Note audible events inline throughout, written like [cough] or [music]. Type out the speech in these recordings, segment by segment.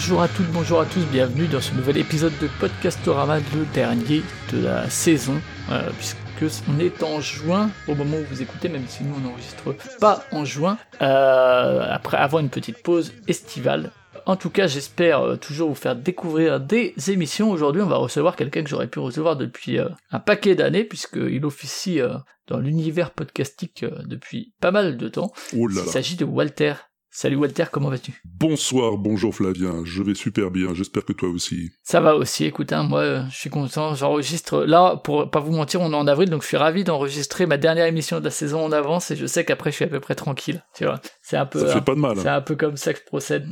Bonjour à toutes, bonjour à tous, bienvenue dans ce nouvel épisode de Podcastorama, le dernier de la saison, euh, puisque on est en juin au moment où vous écoutez, même si nous on n'enregistre pas en juin, euh, après avoir une petite pause estivale. En tout cas, j'espère euh, toujours vous faire découvrir des émissions. Aujourd'hui, on va recevoir quelqu'un que j'aurais pu recevoir depuis euh, un paquet d'années, puisqu'il officie dans l'univers podcastique depuis pas mal de temps. Là Il s'agit de Walter. Salut Walter, comment vas-tu? Bonsoir, bonjour Flavien, je vais super bien, j'espère que toi aussi. Ça va aussi, écoute, hein, moi euh, je suis content, j'enregistre, là, pour pas vous mentir, on est en avril, donc je suis ravi d'enregistrer ma dernière émission de la saison en avance, et je sais qu'après je suis à peu près tranquille, tu vois. C'est un peu... Ça fait un- pas de mal. C'est hein. un peu comme ça que je procède.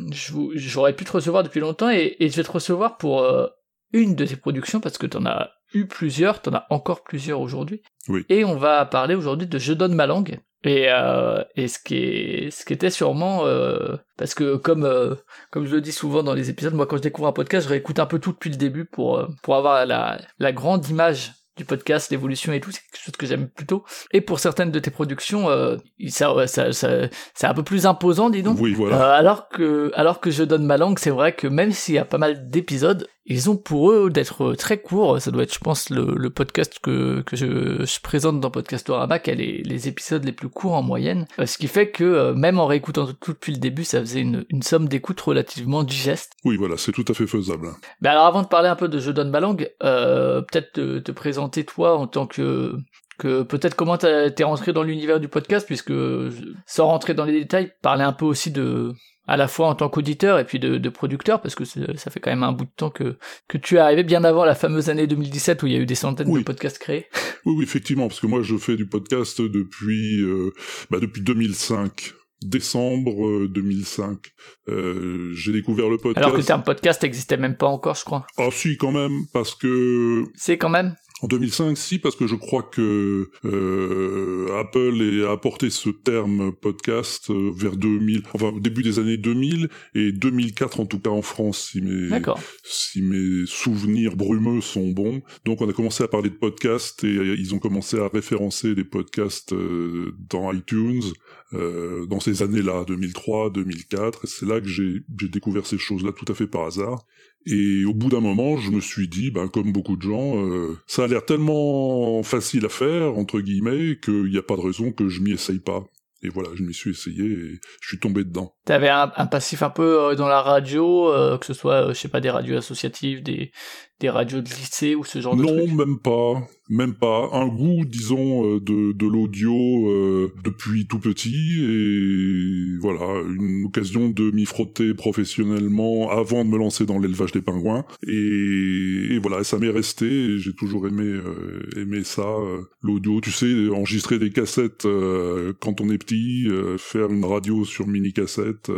J'aurais pu te recevoir depuis longtemps et, et je vais te recevoir pour euh, une de tes productions parce que t'en as eu plusieurs, t'en as encore plusieurs aujourd'hui. Oui. Et on va parler aujourd'hui de Je donne ma langue. Et, euh, ce qui était sûrement euh, parce que comme euh, comme je le dis souvent dans les épisodes, moi quand je découvre un podcast, je réécoute un peu tout depuis le début pour pour avoir la grande image du podcast, l'évolution et tout, c'est quelque chose que j'aime plutôt. Et pour certaines de tes productions, euh, ça, ouais, ça, ça, c'est un peu plus imposant, dis donc. Oui, voilà. Euh, alors que, alors que je donne ma langue, c'est vrai que même s'il y a pas mal d'épisodes, ils ont pour eux d'être très courts. Ça doit être, je pense, le, le podcast que, que je, je présente dans Podcastorama qui a les, les épisodes les plus courts en moyenne. Euh, Ce qui fait que, même en réécoutant tout depuis le début, ça faisait une, une somme d'écoute relativement digeste. Oui, voilà, c'est tout à fait faisable. Mais alors avant de parler un peu de Je donne ma langue, peut-être te, te présenter toi en tant que que peut-être comment t'es rentré dans l'univers du podcast puisque sans rentrer dans les détails, parler un peu aussi de à la fois en tant qu'auditeur et puis de, de producteur parce que ça fait quand même un bout de temps que que tu es arrivé bien avant la fameuse année 2017 où il y a eu des centaines Oui. de podcasts créés. Oui, oui, effectivement, parce que moi je fais du podcast depuis, euh, bah, depuis 2005. Décembre euh, 2005. Euh, j'ai découvert le podcast. Alors que le terme podcast n'existait même pas encore, je crois. Ah si, quand même, parce que C'est quand même. En 2005, si, parce que je crois que euh, Apple a apporté ce terme podcast euh, vers 2000, enfin au début des années 2000 et 2004 en tout cas en France, si mes si mes souvenirs brumeux sont bons. Donc on a commencé à parler de podcasts et euh, ils ont commencé à référencer des podcasts euh, dans iTunes euh, dans ces années-là, 2003, 2004. Et c'est là que j'ai j'ai découvert ces choses-là tout à fait par hasard. Et au bout d'un moment, je me suis dit, ben, comme beaucoup de gens, euh, ça a l'air tellement facile à faire, entre guillemets, qu'il n'y a pas de raison que je m'y essaye pas. Et voilà, je m'y suis essayé et je suis tombé dedans. T'avais un, passif un peu euh, dans la radio, euh, que ce soit, euh, je sais pas, des radios associatives, des, des radios de lycée ou ce genre de Non, même pas, même pas. Un goût, disons, euh, de, de l'audio euh, depuis tout petit et voilà, une occasion de m'y frotter professionnellement avant de me lancer dans l'élevage des pingouins. Et, et voilà, ça m'est resté. et J'ai toujours aimé euh, aimé ça, euh, l'audio. Tu sais, enregistrer des cassettes euh, quand on est petit, euh, faire une radio sur mini cassette.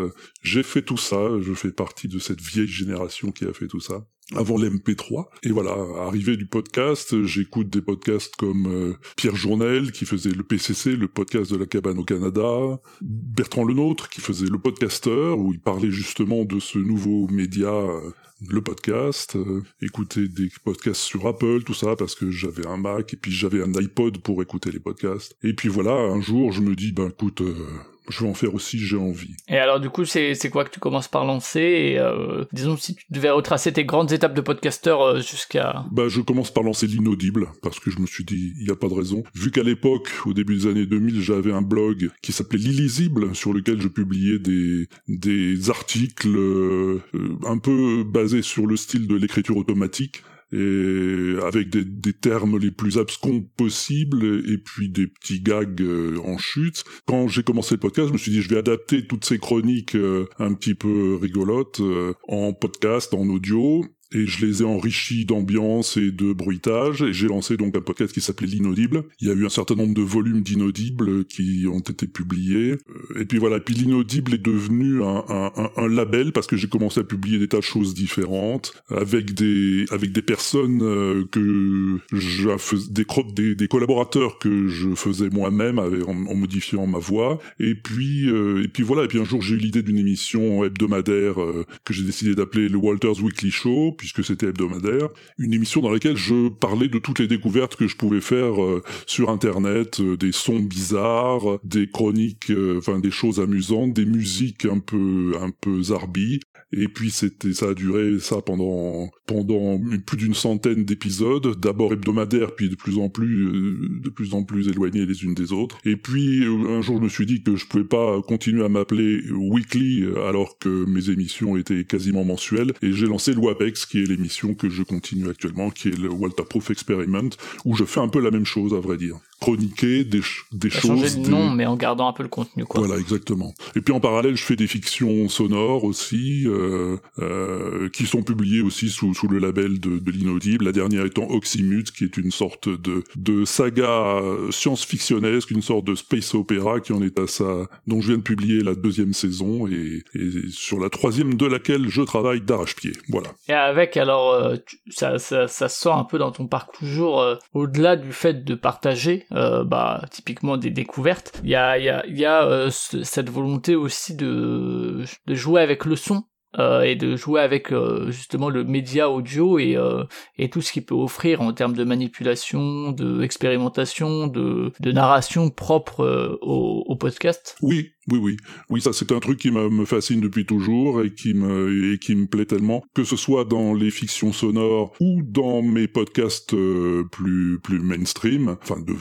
J'ai fait tout ça. Je fais partie de cette vieille génération qui a fait tout ça avant l'MP3. Et voilà, arrivé du podcast, j'écoute des podcasts comme euh, Pierre Journel qui faisait le PCC, le podcast de la cabane au Canada, Bertrand Lenôtre qui faisait le podcasteur où il parlait justement de ce nouveau média euh, le podcast, euh, écouter des podcasts sur Apple, tout ça, parce que j'avais un Mac et puis j'avais un iPod pour écouter les podcasts. Et puis voilà, un jour, je me dis, ben écoute, euh, je vais en faire aussi, j'ai envie. Et alors du coup, c'est c'est quoi que tu commences par lancer et euh, disons si tu devais retracer tes grandes étapes de podcasteur euh, jusqu'à Bah, je commence par lancer l'inaudible, parce que je me suis dit, il n'y a pas de raison. Vu qu'à l'époque, au début des années 2000, j'avais un blog qui s'appelait L'illisible, sur lequel je publiais des, des articles euh, euh, un peu basés sur le style de l'écriture automatique, et avec des, des termes les plus abscons possibles, et puis des petits gags euh, en chute. Quand j'ai commencé le podcast, je me suis dit, je vais adapter toutes ces chroniques euh, un petit peu rigolotes euh, en podcast, en audio, et je les ai enrichis d'ambiance et de bruitage, et j'ai lancé donc un podcast qui s'appelait L'Inaudible. Il y a eu un certain nombre de volumes d'Inaudible qui ont été publiés, Euh, et puis voilà, puis L'Inaudible est devenu un, label, parce que j'ai commencé à publier des tas de choses différentes, avec des, avec des personnes euh, que je des, des, des collaborateurs que je faisais moi-même en, modifiant ma voix, et puis, euh, et puis voilà, et puis un jour j'ai eu l'idée d'une émission hebdomadaire que j'ai décidé d'appeler le Walters Weekly Show, puisque c'était hebdomadaire, une émission dans laquelle je parlais de toutes les découvertes que je pouvais faire euh, sur Internet, euh, des sons bizarres, des chroniques, euh, enfin des choses amusantes, des musiques un peu un peu zarbi. Et puis c'était ça a duré ça pendant pendant plus d'une centaine d'épisodes, d'abord hebdomadaires, puis de plus en plus de plus en plus éloignés les unes des autres. Et puis un jour je me suis dit que je pouvais pas continuer à m'appeler Weekly alors que mes émissions étaient quasiment mensuelles et j'ai lancé le WAPEX qui est l'émission que je continue actuellement qui est le Walter Proof Experiment où je fais un peu la même chose à vrai dire chroniquer des, des choses. Changer de nom, mais en gardant un peu le contenu, quoi. Voilà, exactement. Et puis en parallèle, je fais des fictions sonores aussi, euh, euh, qui sont publiées aussi sous, sous le label de, de l'inaudible. La dernière étant Oxymute, qui est une sorte de, de saga science-fictionnesque, une sorte de space opéra qui en est à sa, dont je viens de publier la deuxième saison et, et sur la troisième de laquelle je travaille d'arrache-pied. Voilà. Et avec, alors, euh, ça, sort un peu dans ton parcours toujours, euh, au-delà du fait de partager, euh, bah, typiquement des découvertes. Il y a, y a, cette volonté aussi de, de jouer avec le son. Euh, et de jouer avec euh, justement le média audio et, euh, et tout ce qu'il peut offrir en termes de manipulation, de expérimentation, de, de narration propre au, au podcast. Oui, oui, oui, oui, ça c'est un truc qui me, fascine depuis toujours et qui me et qui me plaît tellement, que ce soit dans les fictions sonores ou dans mes podcasts plus plus mainstream, enfin de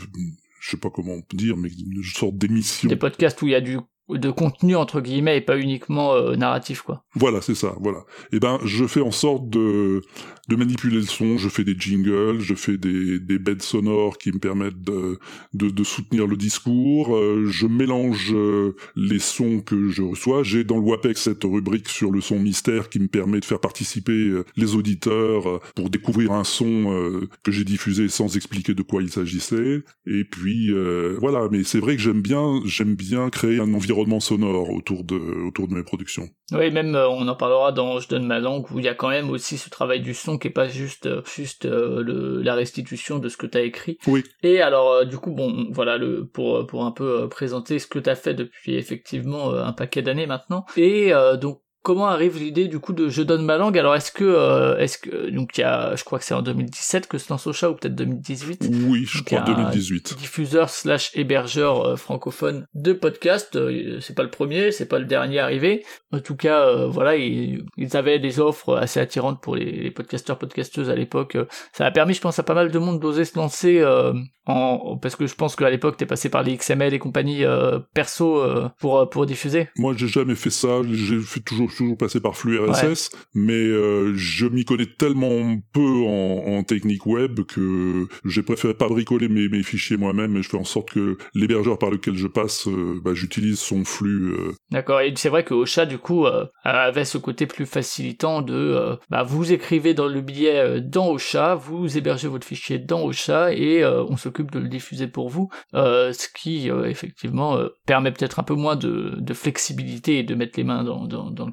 je sais pas comment dire, mais une sorte d'émission. Des podcasts où il y a du de contenu entre guillemets et pas uniquement euh, narratif quoi. Voilà, c'est ça, voilà. Et ben je fais en sorte de de manipuler le son, je fais des jingles, je fais des des beds sonores qui me permettent de de, de soutenir le discours, euh, je mélange euh, les sons que je reçois, j'ai dans le WAPEX cette rubrique sur le son mystère qui me permet de faire participer les auditeurs pour découvrir un son que j'ai diffusé sans expliquer de quoi il s'agissait et puis voilà, mais c'est vrai que j'aime bien j'aime bien créer un environnement sonore autour de, autour de mes productions. Oui, même euh, on en parlera dans Je donne ma langue où il y a quand même aussi ce travail du son qui est pas juste euh, juste euh, le, la restitution de ce que tu as écrit. Oui. Et alors du coup bon voilà le pour pour un peu présenter ce que tu as fait depuis effectivement un paquet d'années maintenant. Et donc comment arrive l'idée du coup de je donne ma langue Alors est-ce que euh, est-ce que donc il y a je crois que c'est en 2017 que se lance Ocha ou peut-être 2018 Oui, je crois 2018. Diffuseur slash hébergeur euh, francophone de podcast. Euh, c'est pas le premier, c'est pas le dernier arrivé. En tout cas, voilà, ils, avaient des offres assez attirantes pour les, les podcasteurs podcasteuses à l'époque. Ça a permis, je pense, à pas mal de monde d'oser se lancer en parce que je pense qu'à l'époque t'es passé par les XML et compagnie perso pour pour diffuser. Moi, j'ai jamais fait ça. J'ai fait toujours toujours passé par flux RSS, mais euh, je m'y connais tellement peu en, en, technique web que j'ai préféré pas bricoler mes, mes fichiers moi-même et je fais en sorte que l'hébergeur par lequel je passe, euh, bah, j'utilise son flux. Euh. D'accord, et c'est vrai que Ocha du coup avait ce côté plus facilitant de bah, vous écrivez dans le billet dans Ocha, vous hébergez votre fichier dans Ocha et on s'occupe de le diffuser pour vous, ce qui effectivement permet peut-être un peu moins de, de, flexibilité et de mettre les mains dans, dans, dans le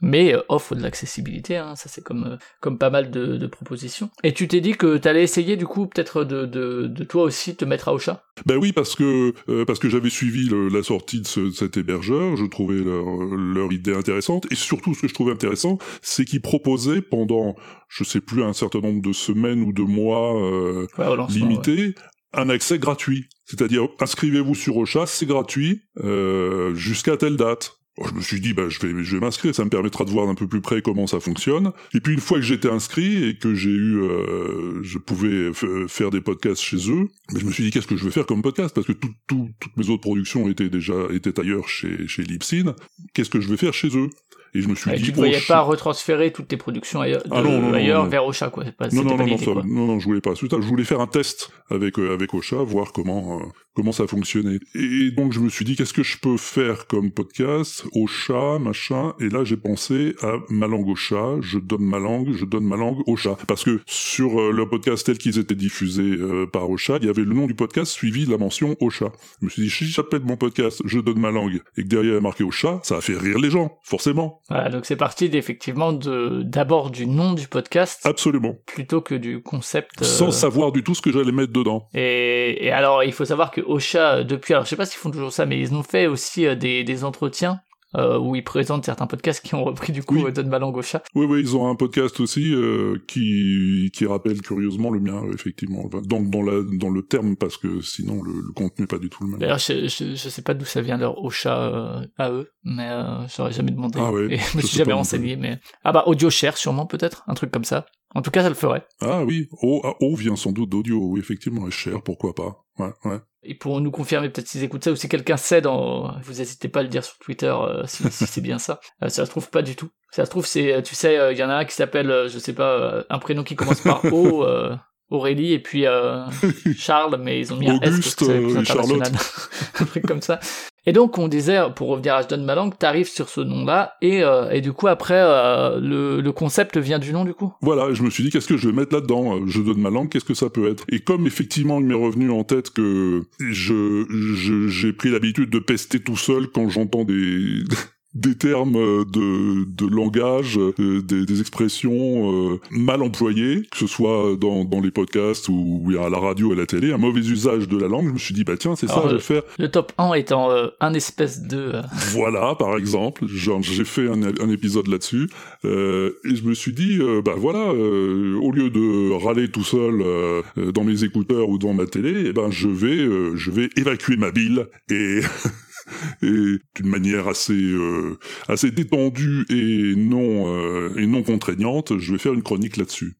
mais euh, offre de l'accessibilité, hein, ça c'est comme, euh, comme pas mal de, de, propositions. Et tu t'es dit que t'allais essayer du coup peut-être de, de, de, toi aussi te mettre à Ocha? Ben oui, parce que, euh, parce que j'avais suivi le, la sortie de, ce, de, cet hébergeur, je trouvais leur, leur idée intéressante, et surtout ce que je trouvais intéressant, c'est qu'ils proposaient pendant, je sais plus, un certain nombre de semaines ou de mois euh, ouais, limités, ouais un accès gratuit. C'est-à-dire, inscrivez-vous sur Ocha, c'est gratuit, euh, jusqu'à telle date. Je me suis dit, bah, je vais, je vais m'inscrire, ça me permettra de voir un peu plus près comment ça fonctionne. Et puis une fois que j'étais inscrit et que j'ai eu, euh, je pouvais faire des podcasts chez eux, mais je me suis dit, qu'est-ce que je vais faire comme podcast? Parce que tout, tout, toutes mes autres productions étaient déjà étaient ailleurs chez, chez Libsyn. Qu'est-ce que je vais faire chez eux? Et je me suis et dit, tu ne voyais pas retransférer toutes tes productions ailleurs, de, ah non, non, ailleurs non, vers Ocha, quoi. Pas, non, non, non, non, non, je voulais pas. Je voulais faire un test avec euh, avec Ocha, voir comment euh, comment ça fonctionnait. Et donc je me suis dit, qu'est-ce que je peux faire comme podcast? Ocha, machin. Et là j'ai pensé à ma langue Ocha. Je donne ma langue, je donne ma langue Ocha. Parce que sur euh, le podcast tel qu'ils étaient diffusés euh, par Ocha, il y avait le nom du podcast suivi de la mention Ocha. Je me suis dit, si j'appelle mon podcast, je donne ma langue, et que derrière il y a marqué Ocha, ça a fait rire les gens, forcément. Voilà, donc c'est parti effectivement de d'abord du nom du podcast. Absolument. Plutôt que du concept. Euh... Sans savoir du tout ce que j'allais mettre dedans. Et, et, alors il faut savoir que Ocha depuis, alors je sais pas s'ils font toujours ça, mais ils ont fait aussi euh, des, des entretiens euh, où ils présentent certains podcasts qui ont repris du coup Oui. Donne ma langue au chat. Oui, oui, ils ont un podcast aussi euh, qui qui rappelle curieusement le mien, effectivement, Enfin, dans dans la dans le terme parce que sinon le, le contenu n'est pas du tout le même. D'ailleurs, je, je, je sais pas d'où ça vient leur au chat euh, à eux, mais euh, j'aurais jamais demandé. Ah ouais, et [laughs] je me suis jamais renseigné, mais ah bah audio share sûrement peut-être, un truc comme ça. En tout cas, ça le ferait. Ah oui, O, O vient sans doute d'audio, oui, effectivement, et cher, pourquoi pas. Ouais, ouais. Ils pourront nous confirmer peut-être s'ils écoutent ça ou si quelqu'un sait dans... Vous n'hésitez pas à le dire sur Twitter euh, si, si c'est bien ça. [laughs] Euh, ça se trouve pas du tout. Ça se trouve c'est, euh, tu sais, euh, il y en a un qui s'appelle, je sais pas, un prénom qui commence par O, Aurélie et puis euh, [laughs] Charles, mais ils ont mis un S parce Auguste, que c'est plus euh, international. [laughs] un truc comme ça. Et donc on disait, pour revenir à Je donne ma langue, t'arrives sur ce nom-là et, euh, et du coup après euh, le, le concept vient du nom du coup? Voilà, je me suis dit, qu'est-ce que je vais mettre là-dedans Je donne ma langue, qu'est-ce que ça peut être? Et comme effectivement, il m'est revenu en tête que je je- j'ai pris l'habitude de pester tout seul quand j'entends des des termes euh, de, de langage, euh, des, des expressions euh, mal employées, que ce soit dans, dans les podcasts ou, ou à la radio, à la télé, un mauvais usage de la langue, je me suis dit, bah tiens, c'est ça, Alors, je vais faire Le top 1 étant euh, un espèce de... [laughs] voilà, par exemple, genre j'ai fait un, un épisode là-dessus, euh, et je me suis dit, bah voilà, euh, au lieu de râler tout seul dans mes écouteurs ou dans ma télé, eh ben je vais, euh, je vais évacuer ma bile et [laughs] et d'une manière assez euh, assez détendue et non euh, et non contraignante, je vais faire une chronique là-dessus.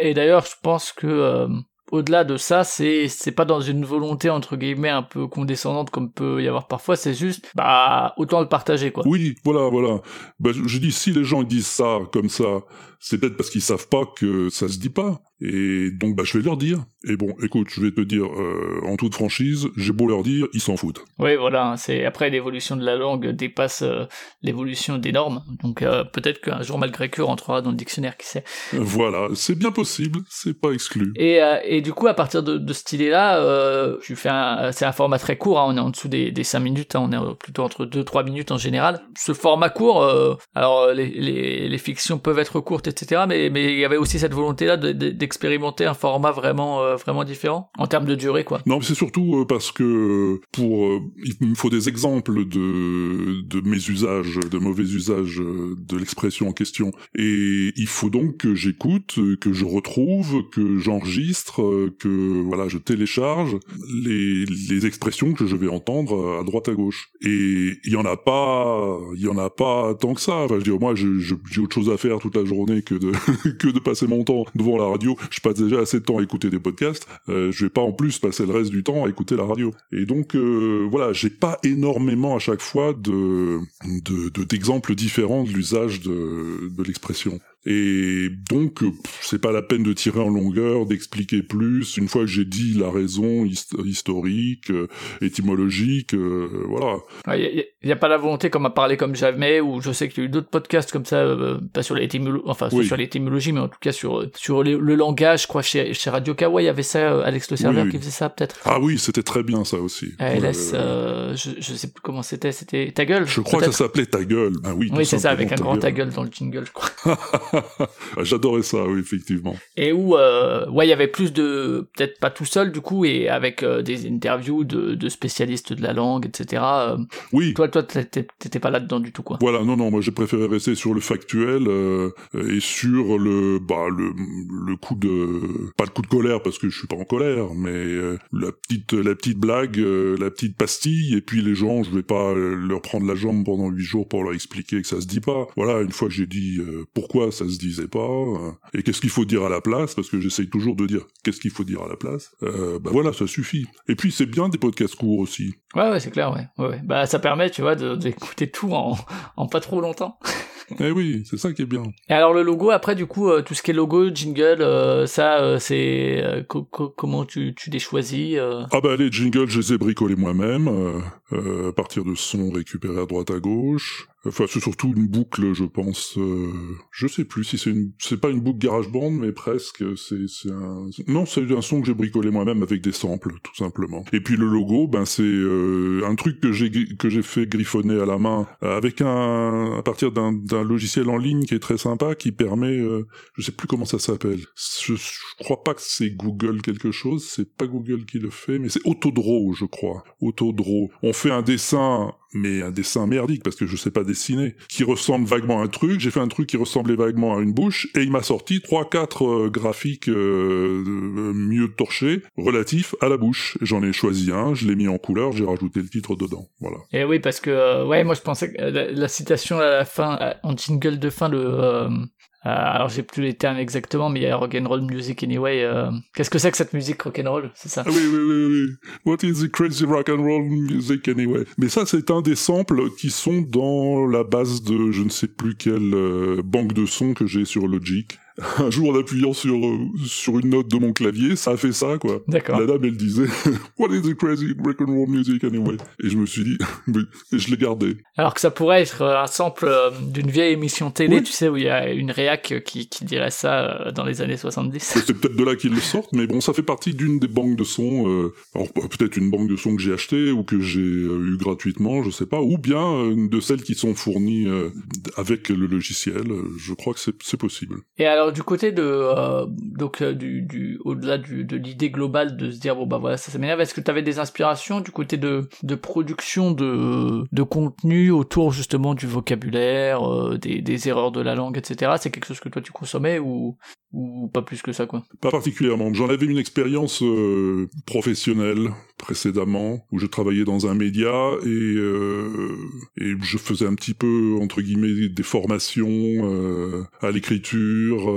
Et d'ailleurs, je pense que euh, au-delà de ça, c'est c'est pas dans une volonté entre guillemets un peu condescendante comme peut y avoir parfois. C'est juste, bah autant le partager quoi. Oui, voilà, voilà. Bah, je, dis si les gens disent ça comme ça, c'est peut-être parce qu'ils savent pas que ça se dit pas. Et donc bah je vais leur dire. Et bon, écoute, je vais te dire euh, en toute franchise, j'ai beau leur dire, ils s'en foutent. Oui, voilà. hein, C'est après l'évolution de la langue dépasse euh, l'évolution des normes. Donc euh, peut-être qu'un jour malgré que rentrera dans le dictionnaire, qui sait. Voilà, c'est bien possible, c'est pas exclu. Et, et du coup, à partir de, de cette idée-là, tu fais un, c'est un format très court, hein, on est en dessous des, des 5 minutes, hein, on est plutôt entre 2-3 minutes en général. Ce format court, alors les, les, les fictions peuvent être courtes, etc., mais mais il y avait aussi cette volonté-là de- de- d'expérimenter un format vraiment euh, vraiment différent en termes de durée, quoi. Non, c'est surtout euh, parce que pour euh, il me faut des exemples de de mes usages, de mauvais usages de l'expression en question. Et il faut donc que j'écoute, que je retrouve, que j'enregistre, que voilà, je télécharge les les expressions que je vais entendre à droite à gauche. Et il y en a pas, il y en a pas tant que ça. Enfin, je veux dire, moi, j'ai autre chose à faire toute la journée que de [laughs] que de passer mon temps devant la radio. Je passe déjà assez de temps à écouter des podcasts. Euh, je vais pas en plus passer le reste du temps à écouter la radio. Et donc euh, voilà, j'ai pas énormément à chaque fois de de de- d'exemples différents de l'usage de l'expression. Et donc, c'est pas la peine de tirer en longueur, d'expliquer plus. Une fois que j'ai dit la raison hist- historique, euh, étymologique, euh, voilà. Il n'y a, pas la volonté comme à parler comme jamais, ou je sais qu'il y a eu d'autres podcasts comme ça, euh, pas sur l'étymologie, enfin Oui. sur l'étymologie, mais en tout cas sur sur le, le langage, je crois chez, chez Radio Kawa, il y avait ça, euh, Alex le serveur Oui, qui faisait ça peut-être. Ah oui, c'était très bien ça aussi. ALS, Euh, euh, je, je sais plus comment c'était, c'était ta gueule. je crois que ça s'appelait Ta gueule. Ah oui, Oui, c'est ça, avec un grand ta gueule dans le jingle, je crois. [laughs] [laughs] J'adorais ça, oui, effectivement. Et où, euh, ouais, il y avait plus de, peut-être pas tout seul du coup, et avec euh, des interviews de, de spécialistes de la langue, etc. Euh, Oui, toi, toi, t'étais pas là-dedans du tout, quoi. Voilà, non, non, moi j'ai préféré rester sur le factuel et sur le, bah, le, le coup de, pas le coup de colère parce que je suis pas en colère, mais la petite, la petite blague, la petite pastille, et puis les gens, je vais pas leur prendre la jambe pendant huit jours pour leur expliquer que ça se dit pas. Voilà, une fois que j'ai dit pourquoi ça se disait pas euh, et qu'est-ce qu'il faut dire à la place, parce que j'essaye toujours de dire qu'est-ce qu'il faut dire à la place. Euh, bah voilà, ça suffit. Et puis c'est bien des podcasts courts aussi. Ouais, ouais, c'est clair, ouais. ouais, ouais. Bah, ça permet, tu vois, d'écouter tout en, [laughs] en pas trop longtemps. [laughs] eh oui, c'est ça qui est bien. Et alors, le logo, après, du coup, euh, tout ce qui est logo, jingle, euh, ça, euh, c'est, co- co- comment tu, tu les choisis. Ah bah les jingles, je les ai bricolés moi-même, à partir de sons récupérés à droite à gauche. Enfin, c'est surtout une boucle, je pense. Euh, je sais plus si c'est une, c'est pas une boucle GarageBand, mais presque. C'est, un, non, c'est un son que j'ai bricolé moi-même avec des samples, tout simplement. Et puis le logo, ben c'est euh, un truc que j'ai que j'ai fait griffonner à la main euh, avec un, à partir d'un logiciel en ligne qui est très sympa, qui permet, euh, je sais plus comment ça s'appelle. Je, je crois pas que c'est Google quelque chose. C'est pas Google qui le fait, mais c'est Autodraw, je crois. Autodraw. On, fait un dessin mais un dessin merdique parce que je sais pas dessiner, qui ressemble vaguement à un truc. J'ai fait un truc qui ressemblait vaguement à une bouche et il m'a sorti trois quatre euh, graphiques euh, mieux torchés relatifs à la bouche. J'en ai choisi un, je l'ai mis en couleur, j'ai rajouté le titre dedans. Voilà. Et oui parce que euh, ouais moi je pensais que la, citation à la fin en jingle de fin le euh, alors j'ai plus les termes exactement, mais il y a rock'n'roll music anyway. Euh, qu'est-ce que c'est que cette musique rock'n'roll C'est ça ah Oui, oui, oui, oui. What is the crazy rock'n'roll music anyway Mais ça, c'est un des samples qui sont dans la base de je ne sais plus quelle euh, banque de sons que j'ai sur Logic [laughs] un jour en appuyant sur euh, sur une note de mon clavier, ça a fait ça quoi. D'accord. La dame elle disait [laughs] What is the crazy rock and roll music anyway? Et je me suis dit [laughs] et je l'ai gardé. Alors que ça pourrait être un sample euh, d'une vieille émission télé, tu sais où il y a une réac qui, qui dirait ça euh, dans les années 70. C'est peut-être de là qu'ils le sortent, mais bon, ça fait partie d'une des banques de sons. alors peut-être une banque de sons que j'ai acheté ou que j'ai eu gratuitement, je sais pas, ou bien de celles qui sont fournies avec le logiciel. Je crois que c'est possible. Et alors du côté de euh, donc euh, du, au-delà de l'idée globale de se dire bon bah voilà ça, ça m'énerve. Est-ce que tu avais des inspirations du côté de de production de de contenu autour justement du vocabulaire euh, des, des erreurs de la langue etc c'est quelque chose que toi tu consommais ou ou pas plus que ça quoi? Pas particulièrement. J'en avais une expérience professionnelle précédemment où je travaillais dans un média et et je faisais un petit peu entre guillemets des formations à l'écriture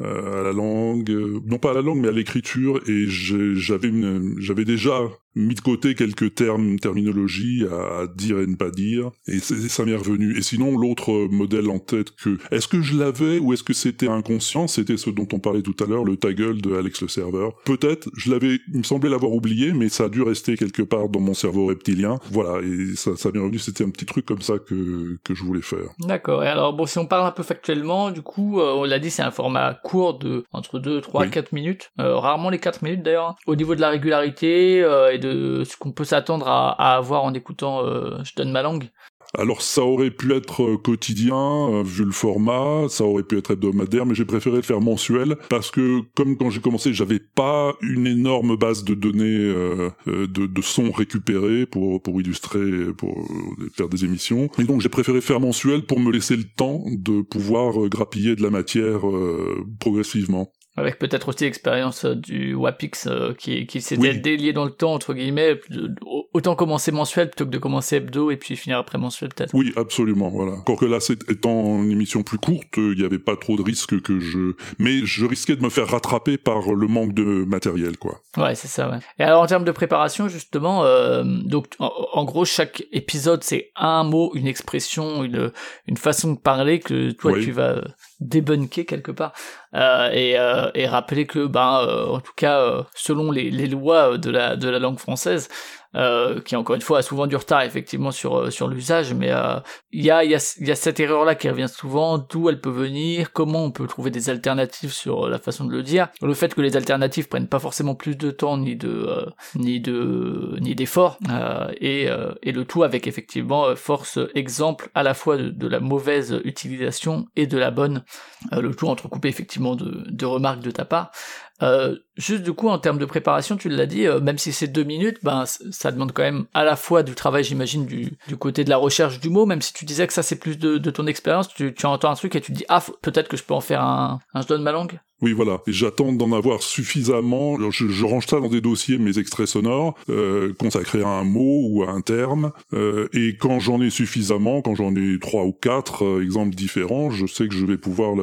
à la langue, non pas à la langue mais à l'écriture et j'avais j'avais déjà mis de côté quelques termes, terminologies à dire et ne pas dire, et ça m'est revenu. Et sinon, l'autre modèle en tête que, est-ce que je l'avais ou est-ce que c'était inconscient, c'était ce dont on parlait tout à l'heure, le ta gueule de Alex le serveur. Peut-être, je l'avais, il me semblait l'avoir oublié, mais ça a dû rester quelque part dans mon cerveau reptilien. Voilà, et ça, ça m'est revenu, c'était un petit truc comme ça que, que je voulais faire. D'accord, et alors bon, si on parle un peu factuellement, du coup, euh, on l'a dit, c'est un format court de entre 2, 3, 4 minutes, euh, rarement les 4 minutes d'ailleurs. Au niveau de la régularité euh, et de ce qu'on peut s'attendre à, avoir en écoutant euh, Je donne ma langue alors ça aurait pu être euh, quotidien euh, vu le format, ça aurait pu être hebdomadaire, mais j'ai préféré le faire mensuel parce que comme quand j'ai commencé, j'avais pas une énorme base de données de, de sons récupérés pour illustrer, pour faire des émissions. Et donc j'ai préféré faire mensuel pour me laisser le temps de pouvoir grappiller de la matière progressivement avec peut-être aussi l'expérience euh, du Wapix euh, qui, qui s'est délié dans le temps entre guillemets autant commencer mensuel plutôt que de commencer hebdo et puis finir après mensuel peut-être. Oui absolument voilà. Encore que là c'est étant une émission plus courte il n'y avait pas trop de risques que je mais je risquais de me faire rattraper par le manque de matériel quoi. Ouais c'est ça ouais. Et alors en termes de préparation justement euh, donc en, gros chaque épisode c'est un mot une expression une une façon de parler que toi tu vas débunker quelque part. Euh, et, euh, et rappeler que ben euh, en tout cas selon les, les lois de la de la langue française euh, qui encore une fois a souvent du retard effectivement sur euh, sur l'usage, mais euh, il y a il y a y a cette erreur là qui revient souvent, d'où elle peut venir, comment on peut trouver des alternatives sur la façon de le dire, le fait que les alternatives prennent pas forcément plus de temps ni de ni de ni d'effort et et le tout avec effectivement force exemple à la fois de, de la mauvaise utilisation et de la bonne, le tout entrecoupé effectivement de de remarques de ta part. Euh, juste du coup en termes de préparation, tu l'as dit, euh, même si c'est deux minutes, ben ça demande quand même à la fois du travail, j'imagine, du, du côté de la recherche du mot, même si tu disais que ça c'est plus de, ton expérience, tu, tu entends un truc et tu te dis ah peut-être que je peux en faire un, un je donne ma langue. Oui, voilà. J'attends d'en avoir suffisamment. Je, je, range ça dans des dossiers, mes extraits sonores, euh, consacrés à un mot ou à un terme. Euh, et quand j'en ai suffisamment, quand j'en ai trois ou quatre euh, exemples différents, je sais que je vais pouvoir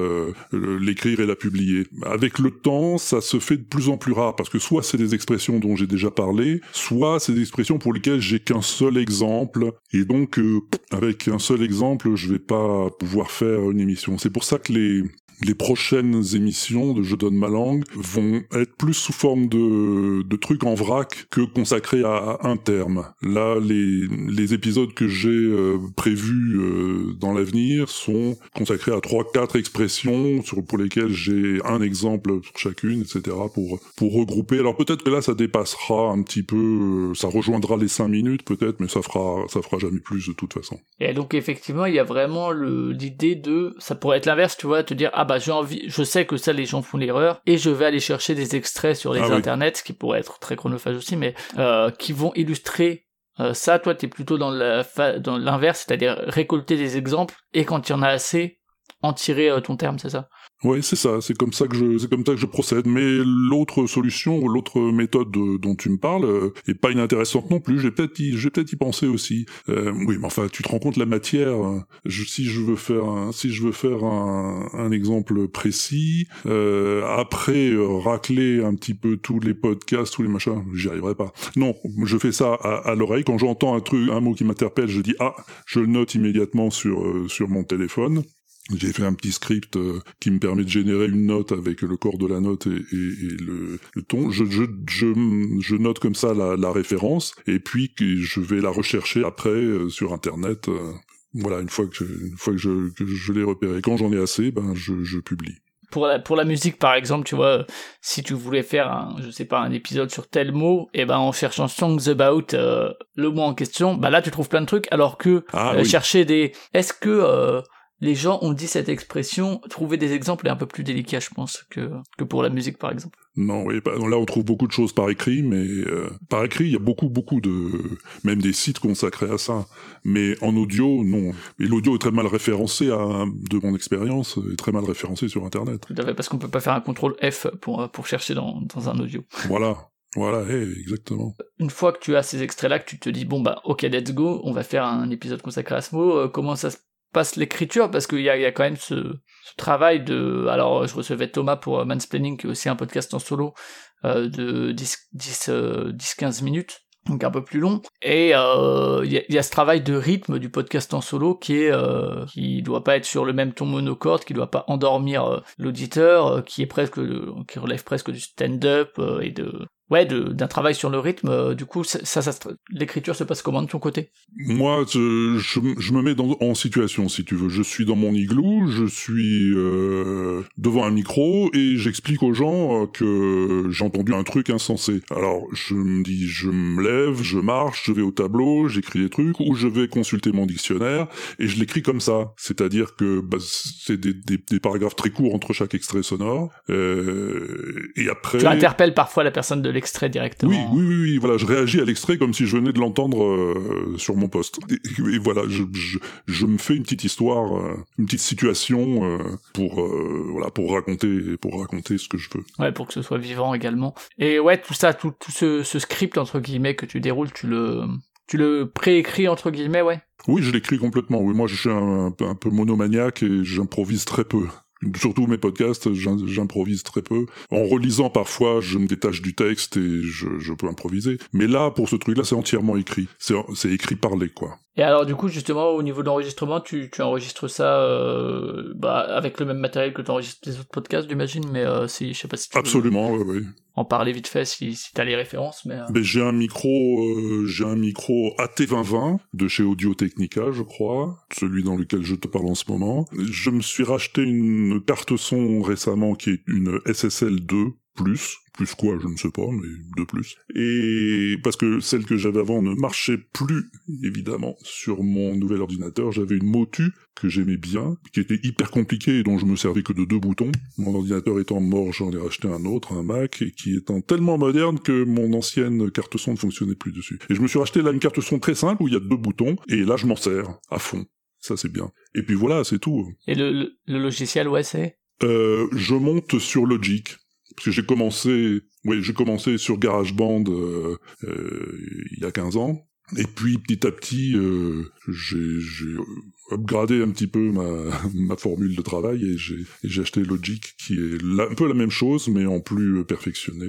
l'écrire et la publier. Avec le temps, ça se fait de plus en plus rare parce que soit c'est des expressions dont j'ai déjà parlé, soit c'est des expressions pour lesquelles j'ai qu'un seul exemple. Et donc, euh, avec un seul exemple, je vais pas pouvoir faire une émission. C'est pour ça que les les prochaines émissions de Je donne ma langue vont être plus sous forme de, de trucs en vrac que consacrés à, un terme. Là, les, les épisodes que j'ai euh, prévus euh, dans l'avenir sont consacrés à trois, quatre expressions sur, pour lesquelles j'ai un exemple sur chacune, etc. pour, pour regrouper. Alors peut-être que là, ça dépassera un petit peu, euh, ça rejoindra les cinq minutes peut-être, mais ça fera, ça fera jamais plus de toute façon. Et donc effectivement, il y a vraiment l'idée de, ça pourrait être l'inverse, tu vois, te dire, ah bah j'ai envie, je sais que ça les gens font l'erreur et je vais aller chercher des extraits sur les ah internets, ce qui pourrait être très chronophage aussi, mais euh, qui vont illustrer ça, toi, t'es plutôt dans l'inverse, c'est-à-dire récolter des exemples et quand il y en a assez, en tirer ton terme, c'est ça? Ouais, c'est ça, c'est comme ça que je, c'est comme ça que je procède. Mais l'autre solution, l'autre méthode dont tu me parles, euh, est pas inintéressante non plus. J'ai peut-être, j'ai peut-être y penser aussi. Euh, oui, mais enfin, tu te rends compte la matière. Je, si je veux faire, un, si je veux faire un, un exemple précis, euh, après euh, racler un petit peu tous les podcasts, tous les machins, j'y arriverai pas. Non, je fais ça à, à l'oreille. Quand j'entends un truc, un mot qui m'interpelle, je dis ah, je le note immédiatement sur sur mon téléphone. J'ai fait un petit script euh, qui me permet de générer une note avec le corps de la note et, et, le, le, ton. Je, je, je, je, note comme ça la, la, référence et puis je vais la rechercher après euh, sur Internet. Euh, voilà, une fois que, une fois que je, que je l'ai repéré. Quand j'en ai assez, ben je, je publie pour la, pour la musique par exemple tu vois si tu voulais faire un je sais pas un épisode sur tel mot et eh ben en cherchant songs about le mot en question bah là tu trouves plein de trucs alors que ah chercher des est-ce que les gens ont dit cette expression, trouver des exemples est un peu plus délicat, je pense, que, que pour la musique, par exemple. Non, oui, là on trouve beaucoup de choses par écrit, mais euh, par écrit il y a beaucoup, beaucoup de, même des sites consacrés à ça. Mais en audio, non. Et l'audio est très mal référencé, à, de mon expérience, est très mal référencé sur Internet. Tout à fait, parce qu'on peut pas faire un contrôle F pour pour chercher dans, dans un audio. Voilà. Voilà, exactement. Une fois que tu as ces extraits-là, que tu te dis, bon bah ok, let's go, on va faire un épisode consacré à ce mot, euh, comment ça se passe l'écriture parce qu'il y y a, quand même ce, travail de alors je recevais Thomas pour euh, Mansplaining qui est aussi un podcast en solo euh, de 10 10 10 15 minutes donc un peu plus long. Et euh, il y, a, ce travail de rythme du podcast en solo qui est euh, qui doit pas être sur le même ton monocorde qui doit pas endormir euh, l'auditeur qui est presque qui relève presque du stand-up et de ouais, d'un travail sur le rythme. Euh, du coup, ça, ça, l'écriture se passe comment de ton côté? Moi, je, je, me mets dans, en situation, si tu veux. Je suis dans mon igloo, je suis euh, devant un micro et j'explique aux gens euh, que j'ai entendu un truc insensé. Alors, je me dis, je me lève, je marche, je vais au tableau, j'écris des trucs, ou je vais consulter mon dictionnaire et je l'écris comme ça. C'est-à-dire que bah, c'est des, des, des, paragraphes très courts entre chaque extrait sonore. Euh, et après... Tu interpelles parfois la personne de directement. Oui, oui, oui, oui, voilà, je réagis à l'extrait comme si je venais de l'entendre euh, sur mon poste. Et, voilà, je, je, je, me fais une petite histoire, euh, une petite situation euh, pour voilà pour raconter pour raconter ce que je veux. Ouais, pour que ce soit vivant également. Et ouais, tout ça, tout, tout ce, ce script entre guillemets que tu déroules, tu le tu le préécris entre guillemets, ouais? Oui, je l'écris complètement. Oui, moi, je suis un, un peu monomaniaque et j'improvise très peu. Surtout mes podcasts, j'improvise très peu. En relisant parfois, je me détache du texte et je, peux improviser. Mais là, pour ce truc-là, c'est entièrement écrit. C'est écrit parlé, quoi. Et alors du coup justement au niveau de l'enregistrement, tu, tu enregistres ça euh, bah, avec le même matériel que tu enregistres les autres podcasts, j'imagine, mais euh, si je sais pas si tu absolument. En parler vite fait si, si t'as les références, mais. Euh... Ben, j'ai un micro, euh, j'ai un micro AT2020 de chez Audio Technica, je crois, celui dans lequel je te parle en ce moment. Je me suis racheté une carte son récemment qui est une SSL 2 plus, plus quoi, je ne sais pas, mais de plus. Et parce que celle que j'avais avant ne marchait plus, évidemment, sur mon nouvel ordinateur. J'avais une Motu que j'aimais bien, qui était hyper compliquée et dont je me servais que de deux boutons. Mon ordinateur étant mort, j'en ai racheté un autre, un Mac, et qui étant tellement moderne que mon ancienne carte son ne fonctionnait plus dessus. Et je me suis racheté là une carte son très simple où il y a deux boutons, et là je m'en sers à fond. Ça c'est bien. Et puis voilà, c'est tout. Et le, le, logiciel, ouais, c'est? Euh, Je monte sur Logic parce que j'ai commencé, oui, j'ai commencé sur GarageBand euh, euh, il y a 15 ans. Et puis petit à petit, euh, j'ai upgradé un petit peu [laughs] ma, formule de travail et j'ai acheté Logic qui est un peu la même chose mais en plus perfectionné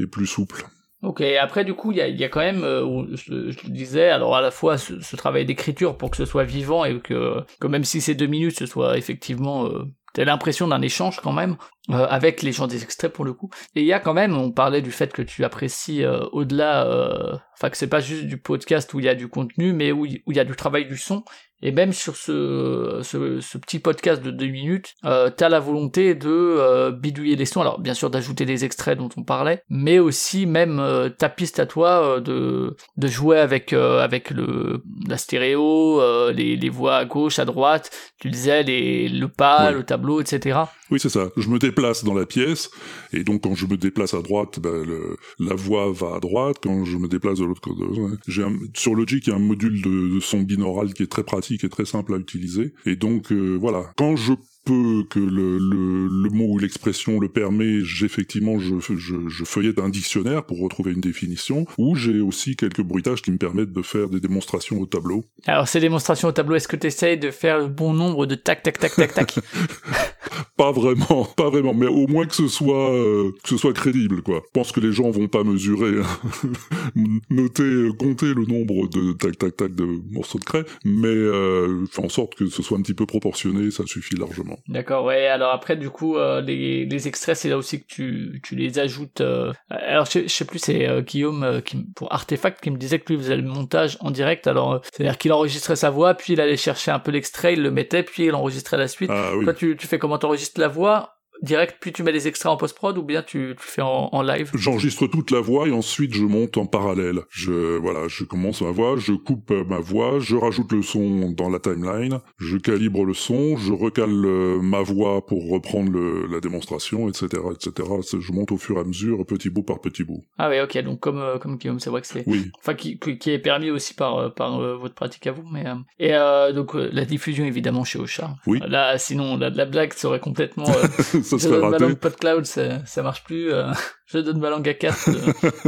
et, plus souple. Ok, après du coup, il y a, quand même, je, le disais, alors à la fois ce, travail d'écriture pour que ce soit vivant et que, même si c'est deux minutes, ce soit effectivement T'as l'impression d'un échange quand même euh, avec les gens des extraits pour le coup. Et il y a quand même, on parlait du fait que tu apprécies euh, au-delà, euh, enfin que c'est pas juste du podcast où il y a du contenu, mais où il y a du travail du son. Et même sur ce, ce, ce petit podcast de deux minutes, euh, t'as la volonté de euh, bidouiller les sons. Alors bien sûr d'ajouter des extraits dont on parlait, mais aussi même euh, ta piste à toi euh, de de jouer avec avec le la stéréo, les, les voix à gauche, à droite. Tu disais les le pas, le tableau, etc. Oui, c'est ça. Je me dans la pièce, et donc quand je me déplace à droite, ben, le, la voix va à droite. Quand je me déplace de l'autre côté, j'ai sur Logic, il y a un module de, de, son binaural qui est très pratique et très simple à utiliser. Et donc euh, voilà, quand je peu que le, le, le mot ou l'expression le permet, j'effectivement je, je, je feuillette un dictionnaire pour retrouver une définition, ou j'ai aussi quelques bruitages qui me permettent de faire des démonstrations au tableau. Alors ces démonstrations au tableau, est-ce que tu essayes de faire le bon nombre de tac tac tac tac tac? [laughs] Pas vraiment, pas vraiment, mais au moins que ce soit euh, que ce soit crédible quoi. Je pense que les gens vont pas mesurer, hein. [laughs] noter, euh, compter le nombre de tac tac tac de morceaux de craie, mais euh, faire en sorte que ce soit un petit peu proportionné, ça suffit largement. D'accord, ouais. Alors après, du coup, euh, les, les extraits, c'est là aussi que tu, tu les ajoutes. Euh... Alors je, je sais plus, c'est euh, Guillaume euh, qui, pour Artefact qui me disait que lui faisait le montage en direct. Alors c'est-à-dire qu'il enregistrait sa voix, puis il allait chercher un peu l'extrait, il le mettait, puis il enregistrait la suite. Ah, oui. Toi, tu, tu fais comment? T'enregistres la voix? Direct, puis tu mets les extraits en post-prod ou bien tu, tu fais en, en live? J'enregistre toute la voix et ensuite je monte en parallèle. Je voilà, je commence ma voix, je coupe euh, ma voix, je rajoute le son dans la timeline, je calibre le son, je recale euh, ma voix pour reprendre le, la démonstration, etc., etc. Je monte au fur et à mesure, petit bout par petit bout. Ah oui, ok, donc comme euh, comme Guillaume, c'est vrai que c'est, Oui, enfin qui, qui est permis aussi par euh, par euh, votre pratique à vous, mais euh, et donc la diffusion évidemment chez Ocha. Oui. Là, sinon la, la blague serait complètement [laughs] [laughs] ça je serait donne ma raté. langue PodCloud, ça, ça marche plus. euh, [laughs] je donne ma langue à 4.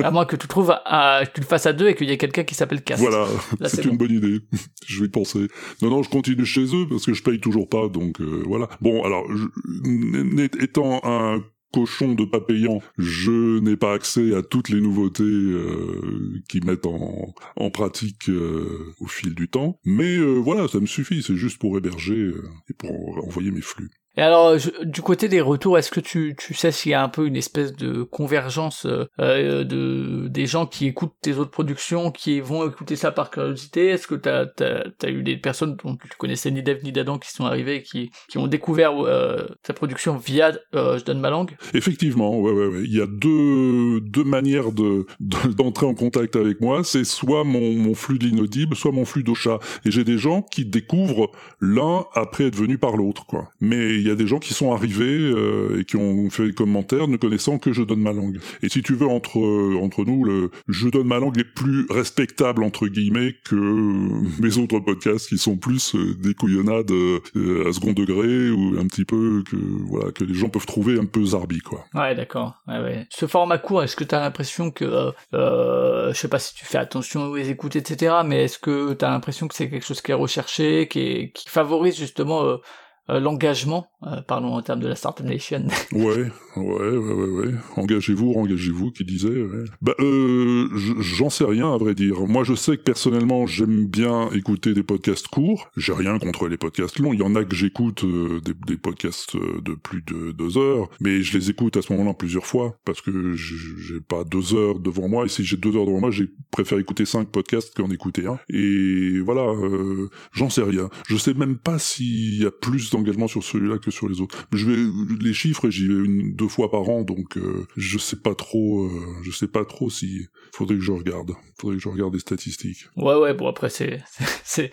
à moins que tu trouves à, que tu le fasses à deux et qu'il y ait quelqu'un qui s'appelle Cast. Voilà, Là, [laughs] c'est une bon. bonne idée. je vais y penser. Non, non, je continue chez eux parce que je paye toujours pas, donc euh, voilà. Bon, alors, je- étant un cochon de pas payant, je n'ai pas accès à toutes les nouveautés euh, qui mettent en, en pratique euh, au fil du temps. Mais euh, voilà, ça me suffit, c'est juste pour héberger euh, et pour envoyer mes flux. Et alors, du côté des retours, est-ce que tu, tu sais s'il y a un peu une espèce de convergence euh, euh, de des gens qui écoutent tes autres productions, qui vont écouter ça par curiosité? Est-ce que t'as as, eu des personnes dont tu connaissais ni Dev ni d'Adam qui sont arrivées et qui, qui ont découvert euh, ta production via euh, Je donne ma langue? Effectivement, ouais, ouais, ouais. Il y a deux, deux manières de, de- d'entrer en contact avec moi. C'est soit mon, mon flux de l'inaudible, soit mon flux d'Ocha. Et j'ai des gens qui découvrent l'un après être venus par l'autre, quoi. Mais il y a des gens qui sont arrivés euh, et qui ont fait des commentaires ne connaissant que je donne ma langue. Et si tu veux, entre, euh, entre nous, le je donne ma langue est plus respectable, entre guillemets, que mes autres podcasts qui sont plus euh, des couillonnades euh, à second degré ou un petit peu que, voilà, que les gens peuvent trouver un peu zarbi, quoi. Ouais, d'accord. Ce format court, est-ce que t'as l'impression que, euh, euh, je sais pas si tu fais attention aux écoutes, etc., mais est-ce que t'as l'impression que c'est quelque chose qui est recherché, qui, favorise justement euh, euh, l'engagement, euh, parlons en termes de la Startup Nation. [laughs] Ouais, ouais, ouais, ouais, ouais. Engagez-vous, engagez-vous, qui disait. Ouais. Bah, euh, j'en sais rien à vrai dire. Moi, je sais que personnellement, j'aime bien écouter des podcasts courts. J'ai rien contre les podcasts longs. Il y en a que j'écoute euh, des, podcasts euh, de plus de deux heures, mais je les écoute à ce moment-là plusieurs fois parce que j'ai pas deux heures devant moi. Et si j'ai deux heures devant moi, j'ai préfère écouter cinq podcasts qu'en écouter un. Et voilà, euh, j'en sais rien. Je sais même pas s'il y a plus d'engagement sur celui-là que sur les autres. Je vais les chiffres, j'y vais deux fois par an, donc euh, je sais pas trop. euh, je sais pas trop si faudrait que je regarde. Faudrait que je regarde les statistiques. Ouais, ouais, bon après c'est [laughs] c'est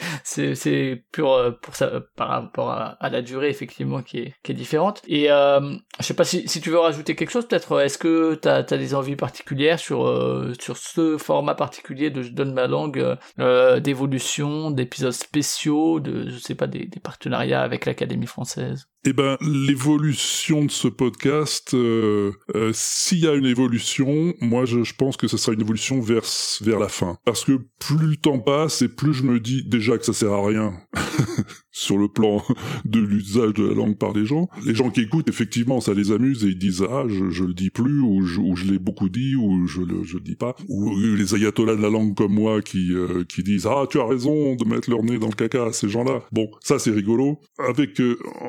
c'est pur euh, pour ça par rapport à, la durée effectivement qui est qui est différente. Et euh, je sais pas si si tu veux rajouter quelque chose peut-être. Est-ce que t'as t'as des envies particulières sur sur ce format particulier de je donne ma langue, d'évolution, d'épisodes spéciaux, de je sais pas des des partenariats avec l'Académie française. Eh ben, l'évolution de ce podcast, euh, euh, s'il y a une évolution, moi je, pense que ce sera une évolution vers vers la fin, parce que plus le temps passe et plus je me dis déjà que ça sert à rien [laughs] sur le plan de l'usage de la langue par les gens. Les gens qui écoutent, effectivement, ça les amuse et ils disent ah je, le dis plus ou je, l'ai beaucoup dit ou je le le dis pas. Ou les ayatollahs de la langue comme moi qui euh, qui disent ah tu as raison de mettre leur nez dans le caca ces gens-là. Bon ça c'est rigolo. Avec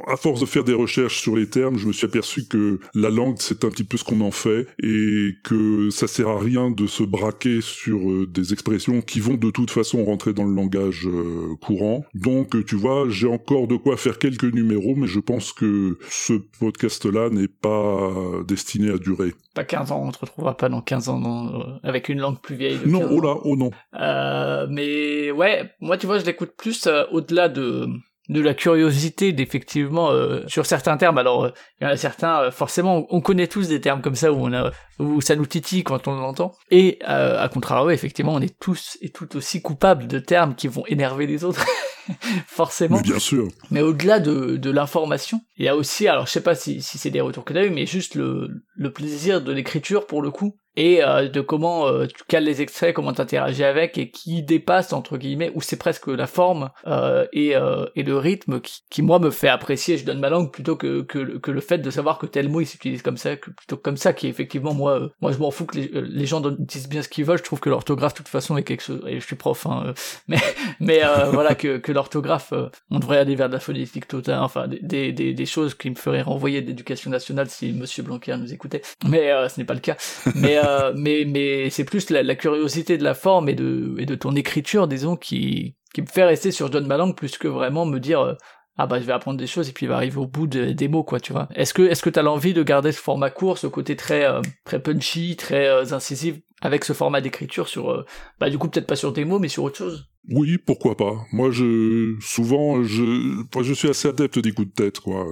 à force de faire des recherches sur les termes, je me suis aperçu que la langue c'est un petit peu ce qu'on en fait et que ça sert à rien de se braquer sur euh, des expressions qui vont de toute façon rentrer dans le langage euh, courant. Donc tu vois, j'ai encore de quoi faire quelques numéros, mais je pense que ce podcast-là n'est pas destiné à durer. Pas 15 ans, on te retrouvera pas dans 15 ans dans, euh, avec une langue plus vieille. Non, 15 oh là, oh non. Euh, mais ouais, moi tu vois, je l'écoute plus euh, au-delà de de la curiosité d'effectivement euh, sur certains termes. Alors euh, il y en a certains, euh, forcément, on connaît tous des termes comme ça où on a où ça nous titille quand on l'entend. Et à contrario, effectivement, on est tous et tout aussi coupables de termes qui vont énerver les autres. [laughs] [laughs] forcément. Mais bien sûr. Mais au-delà de, de l'information, il y a aussi, alors je sais pas si, si c'est des retours que tu as eu, mais juste le, le plaisir de l'écriture pour le coup, et euh, de comment euh, tu cales les extraits, comment tu interagis avec, et qui dépasse, entre guillemets, ou c'est presque la forme euh, et, et le rythme qui, qui, moi, me fait apprécier, je donne ma langue, plutôt que, que, que le fait de savoir que tel mot, il s'utilise comme ça, que, plutôt que comme ça, qui effectivement, moi, moi je m'en fous que les, les gens disent bien ce qu'ils veulent, je trouve que l'orthographe, de toute façon, est quelque chose, et je suis prof, hein, [laughs] mais, mais voilà, que, que l'orthographe, on devrait aller vers de la phonétique totale, enfin, des, des, des choses qui me feraient renvoyer de l'éducation nationale si Monsieur Blanquer nous écoutait, mais ce n'est pas le cas. Mais euh, [laughs] mais mais c'est plus la, curiosité de la forme et de et de ton écriture, disons, qui qui me fait rester sur John Malang plus que vraiment me dire euh, ah bah je vais apprendre des choses et puis il va arriver au bout des mots quoi tu vois. Est-ce que est-ce que t'as l'envie de garder ce format court ce côté très euh, très punchy très incisif avec ce format d'écriture sur bah du coup peut-être pas sur des mots mais sur autre chose? Oui, pourquoi pas. Moi, je souvent, je, je suis assez adepte des coups de tête, quoi.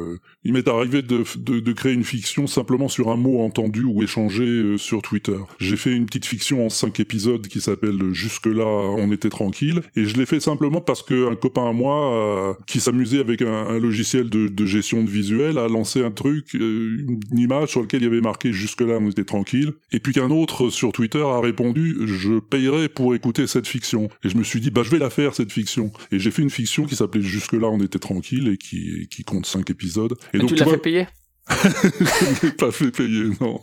Il m'est arrivé de, de, de, créer une fiction simplement sur un mot entendu ou échangé euh, sur Twitter. J'ai fait une petite fiction en cinq épisodes qui s'appelle Jusque là, on était tranquille, et je l'ai fait simplement parce que un copain à moi euh, qui s'amusait avec un, un logiciel de, de, gestion de visuel a lancé un truc, euh, une image sur laquelle il y avait marqué Jusque là, on était tranquille, et puis qu'un autre sur Twitter a répondu je payerai pour écouter cette fiction. Et je me suis dit bah je vais la faire cette fiction. Et j'ai fait une fiction qui s'appelait Jusque là on était tranquille et qui, qui compte cinq épisodes. Et donc, tu l'as fait payer? [laughs] Je n'ai pas fait payer, non.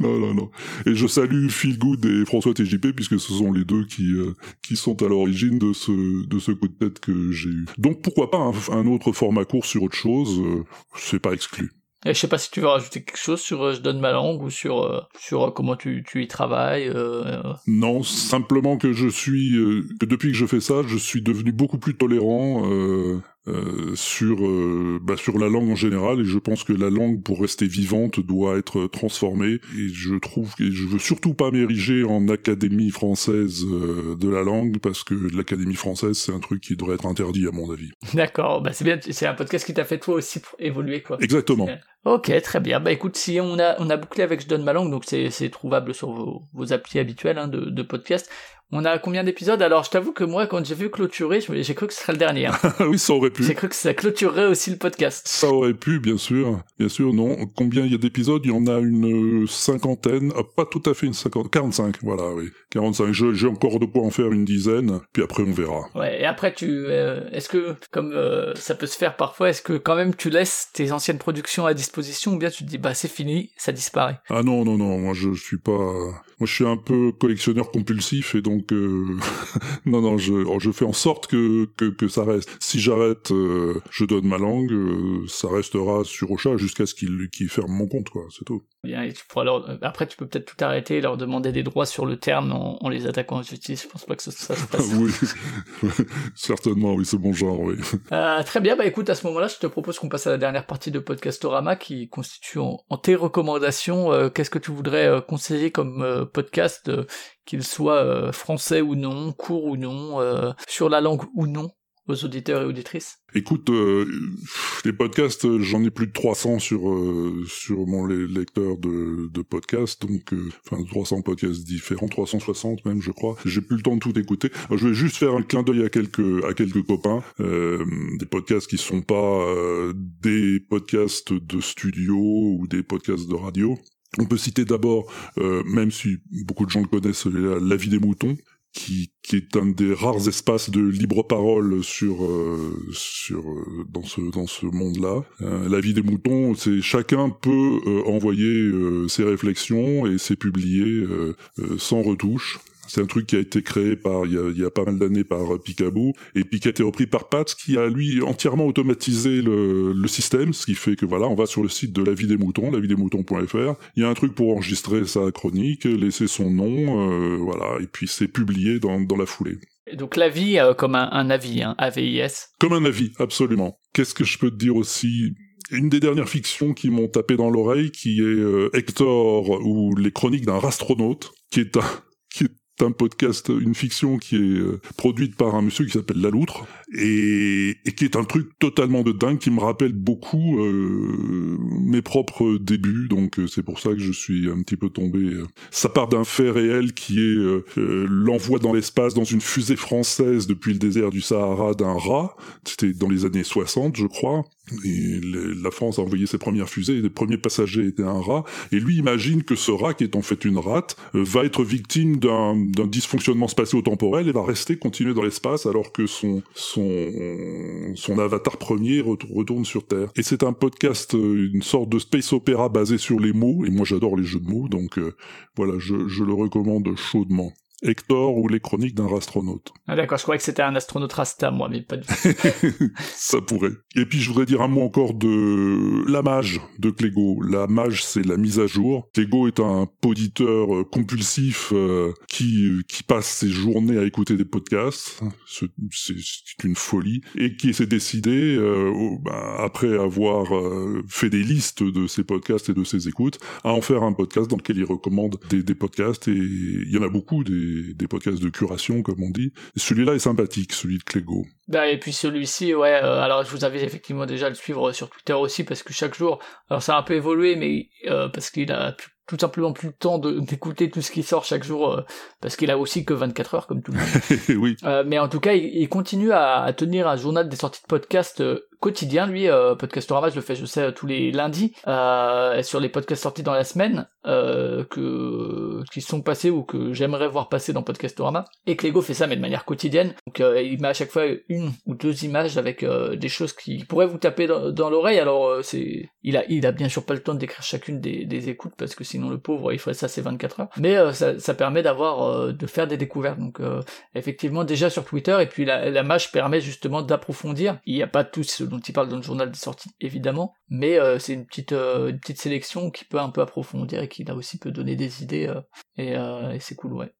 non, non, non. Et je salue Phil Good et François TJP, puisque ce sont les deux qui, euh, qui sont à l'origine de ce, de ce coup de tête que j'ai eu. Donc pourquoi pas un, autre format court sur autre chose, euh, c'est pas exclu. Et je sais pas si tu veux rajouter quelque chose sur euh, Je donne ma langue ou sur euh, sur euh, comment tu, tu y travailles. Non, simplement que je suis que depuis que je fais ça, je suis devenu beaucoup plus tolérant sur bah, sur la langue en général et je pense que la langue pour rester vivante doit être transformée et je trouve que je veux surtout pas m'ériger en académie française de la langue parce que l'académie française c'est un truc qui devrait être interdit à mon avis. D'accord, bah c'est bien, c'est un podcast qui t'a fait toi aussi évoluer quoi. Exactement. Ok, très bien. Bah écoute, si on a on a bouclé avec Je donne ma langue, donc c'est trouvable sur vos, vos applis habituels hein, de, de podcast. On a combien d'épisodes? Alors, je t'avoue que moi, quand j'ai vu clôturer, j'ai cru que ce serait le dernier. Hein. [laughs] oui, ça aurait pu. J'ai cru que ça clôturerait aussi le podcast. Ça aurait pu, bien sûr. Bien sûr, non. Combien il y a d'épisodes? Il y en a une cinquantaine. Ah, pas tout à fait une cinquantaine. 45, voilà, oui. 45. J'ai encore de quoi en faire une dizaine, puis après on verra. Ouais, et après, tu... Euh, est-ce que, comme euh, ça peut se faire parfois, est-ce que quand même tu laisses tes anciennes productions à disposition ou bien tu te dis, bah c'est fini, ça disparaît Ah non, non, non, moi je suis pas... Moi, je suis un peu collectionneur compulsif et donc euh, [laughs] non, non, je, fais en sorte que que, ça reste. Si j'arrête, euh, je donne ma langue, euh, ça restera sur Ocha jusqu'à ce qu'il qu'il ferme mon compte, quoi. C'est tout. Bien, et tu pourras leur... après tu peux peut-être tout arrêter et leur demander des droits sur le terme en, les attaquant en justice. Je pense pas que ça, ça se passe. [laughs] oui, [laughs] certainement, oui, c'est bon genre, oui. très bien, bah écoute, à ce moment-là, je te propose qu'on passe à la dernière partie de Podcastorama qui constitue en, en tes recommandations. Qu'est-ce que tu voudrais conseiller comme podcast, euh, qu'il soit euh, français ou non, court ou non, euh, sur la langue ou non, aux auditeurs et auditrices Écoute, les podcasts, j'en ai plus de 300 sur sur mon lecteur de, podcasts, donc enfin 300 podcasts différents, 360 même, je crois. J'ai plus le temps de tout écouter. je vais juste faire un clin d'œil à quelques à quelques copains, des podcasts qui sont pas des podcasts de studio ou des podcasts de radio. On peut citer d'abord, euh, même si beaucoup de gens le connaissent, la, vie des moutons, qui, est un des rares espaces de libre parole sur euh, sur euh, dans ce dans ce monde-là. la vie des moutons, c'est chacun peut envoyer ses réflexions et c'est publié sans retouche. C'est un truc qui a été créé par il y a, il y a pas mal d'années par Picaboo et puis qui a été repris par Pat qui a lui entièrement automatisé le, le, système, ce qui fait que voilà, on va sur le site de la vie des moutons, lavidesmoutons.fr. Il y a un truc pour enregistrer sa chronique, laisser son nom, euh, voilà, et puis c'est publié dans, dans la foulée. donc la vie euh, comme un, un avis, hein, AVIS. Comme un avis, absolument. Qu'est-ce que je peux te dire aussi? Une des dernières fictions qui m'ont tapé dans l'oreille, qui est euh, Hector ou les chroniques d'un astronaute, qui est un, qui est un podcast, une fiction qui est euh, produite par un monsieur qui s'appelle Laloutre et, et, qui est un truc totalement de dingue qui me rappelle beaucoup euh, mes propres débuts. Donc euh, c'est pour ça que je suis un petit peu tombé. Ça part d'un fait réel qui est l'envoi dans l'espace dans une fusée française depuis le désert du Sahara d'un rat. C'était dans les années 60, je crois. Et la France a envoyé ses premières fusées, et les premiers passagers étaient un rat, et lui imagine que ce rat, qui est en fait une rate, va être victime d'un dysfonctionnement spatio-temporel et va rester continuer dans l'espace alors que son son son avatar premier retourne sur Terre. Et c'est un podcast, euh, une sorte de space opéra basé sur les mots. Et moi j'adore les jeux de mots, donc euh, voilà, je, je le recommande chaudement. Hector ou les chroniques d'un astronaute. Ah d'accord, je croyais que c'était un astronaute rasta, moi, mais pas du tout. [laughs] Ça pourrait. Et puis je voudrais dire un mot encore de la mage de Clégo. La mage, c'est la mise à jour. Clégo est un poditeur euh, compulsif euh, qui, qui passe ses journées à écouter des podcasts. C'est une folie. Et qui s'est décidé, euh, bah, après avoir fait des listes de ses podcasts et de ses écoutes, à en faire un podcast dans lequel il recommande des, des podcasts. Et il y en a beaucoup, des des, podcasts de curation, comme on dit. Celui-là est sympathique, celui de Clégo. Bah, et puis celui-ci, ouais, euh, alors je vous avais effectivement déjà le suivre sur Twitter aussi, parce que chaque jour, alors ça a un peu évolué, mais euh, parce qu'il a tout simplement plus le temps d'écouter tout ce qui sort chaque jour, euh, parce qu'il a aussi que 24 heures, comme tout le monde. [laughs] oui. mais en tout cas, il, continue à, tenir un journal des sorties de podcasts quotidien, lui, euh, Podcastorama, je le fais, je sais, tous les lundis, euh, sur les podcasts sortis dans la semaine, euh, que, qui sont passés ou que j'aimerais voir passer dans Podcastorama. Et Clégo fait ça, mais de manière quotidienne. Donc, euh, il met à chaque fois une ou deux images avec euh, des choses qui pourraient vous taper dans, l'oreille. Alors, euh, c'est, il a, il a bien sûr pas le temps d'écrire chacune des, des, écoutes, parce que sinon, le pauvre, il ferait ça, c'est 24 heures. Mais ça, ça permet d'avoir, de faire des découvertes. Donc, effectivement, déjà sur Twitter, et puis la, la mage permet justement d'approfondir. Il n'y a pas tout ce dont parle dans le journal des sorties, évidemment, mais euh, c'est une petite, euh, une petite sélection qui peut un peu approfondir et qui là aussi peut donner des idées, euh, et, c'est cool, ouais.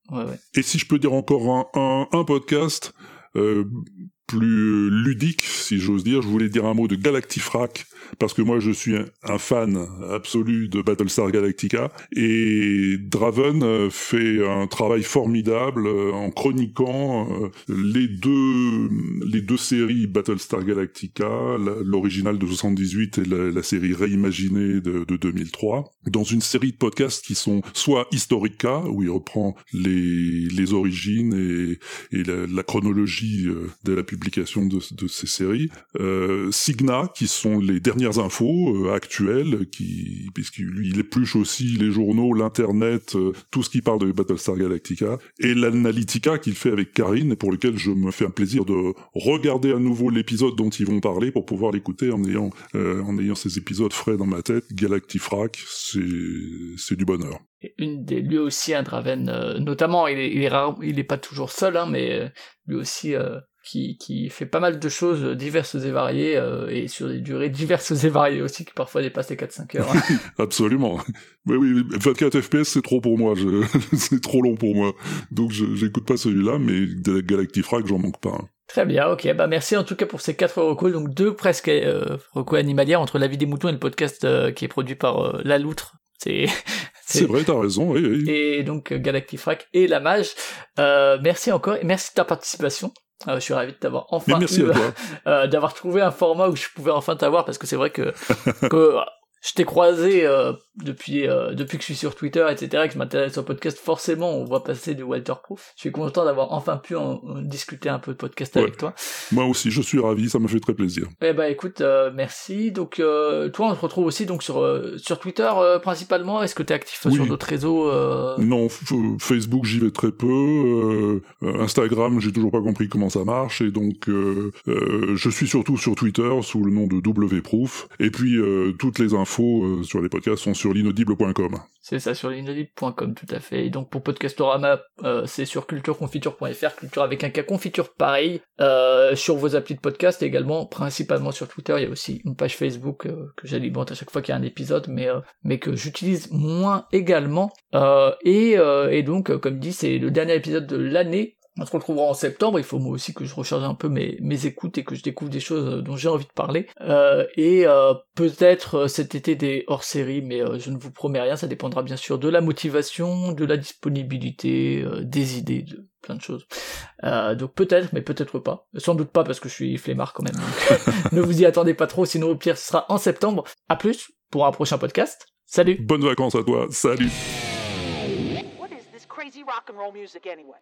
Et si je peux dire encore un podcast, plus ludique, si j'ose dire. Je voulais dire un mot de Galactifrac, parce que moi je suis un, fan absolu de Battlestar Galactica, et Draven euh, fait un travail formidable euh, en chroniquant euh, les deux les deux séries Battlestar Galactica, l'original de 78 et la, série réimaginée de, de, 2003, dans une série de podcasts qui sont soit Historica, où il reprend les, les origines et, et la, la chronologie de la publication de, ces séries. Euh, Signa, qui sont les dernières infos euh, actuelles, qui puisqu'il il épluche aussi les journaux, l'internet, euh, tout ce qui parle de Battlestar Galactica, et l'analytica qu'il fait avec Karine, pour lequel je me fais un plaisir de regarder à nouveau l'épisode dont ils vont parler pour pouvoir l'écouter en ayant en ayant ces épisodes frais dans ma tête. Galactifrac, c'est du bonheur lui aussi un Draven notamment il est, rare il est pas toujours seul hein, mais lui aussi qui, qui fait pas mal de choses diverses et variées, euh, et sur des durées diverses et variées aussi, qui parfois dépassent les 4-5 heures. [laughs] Absolument. Oui, oui, 24 FPS, c'est trop pour moi, je... [laughs] c'est trop long pour moi. Donc j'écoute pas celui-là, mais Galactifrac, j'en manque pas. Très bien, ok. Bah merci en tout cas pour ces quatre recos, donc deux presque euh, recos animalières entre la vie des moutons et le podcast euh, qui est produit par euh, La Loutre. C'est [laughs] c'est vrai, t'as raison, oui, oui. Et donc Galactifrac et la mage. Euh, merci encore et merci de ta participation. Euh, je suis ravi de t'avoir enfin euh, d'avoir trouvé un format où je pouvais enfin t'avoir parce que c'est vrai que, [laughs] que je t'ai croisé euh, depuis euh, depuis que je suis sur Twitter, etc., que je m'intéresse au podcast, forcément, on voit passer du Walterproof. Je suis content d'avoir enfin pu en, discuter un peu de podcast avec toi. Moi aussi, je suis ravi, ça m'a fait très plaisir. Eh ben, écoute, euh, merci. Donc, toi, on te retrouve aussi donc sur sur Twitter principalement. Est-ce que tu es actif sur d'autres réseaux Non, Facebook, j'y vais très peu. Instagram, j'ai toujours pas compris comment ça marche, et donc je suis surtout sur Twitter sous le nom de Wproof. Et puis toutes les infos euh, sur les podcasts sont sur l'inaudible.com. C'est ça, sur l'inaudible.com, tout à fait. Et donc pour Podcastorama, euh, c'est sur cultureconfiture.fr, culture avec un cas confiture pareil, euh, sur vos applis de podcast également, principalement sur Twitter. Il y a aussi une page Facebook que j'alimente à chaque fois qu'il y a un épisode, mais, mais que j'utilise moins également. et donc, comme dit, c'est le dernier épisode de l'année On se retrouvera en septembre, il faut moi aussi que je recharge un peu mes, mes écoutes et que je découvre des choses dont j'ai envie de parler. Euh, et euh, peut-être cet été des hors-séries, mais je ne vous promets rien, ça dépendra bien sûr de la motivation, de la disponibilité, des idées, de plein de choses. donc peut-être, mais peut-être pas. Sans doute pas parce que je suis flemmard quand même. Donc [laughs] [laughs] ne vous y attendez pas trop, sinon au pire ce sera en septembre. À plus pour un prochain podcast. Salut Bonnes vacances à toi, salut What is this crazy rock and roll music anyway?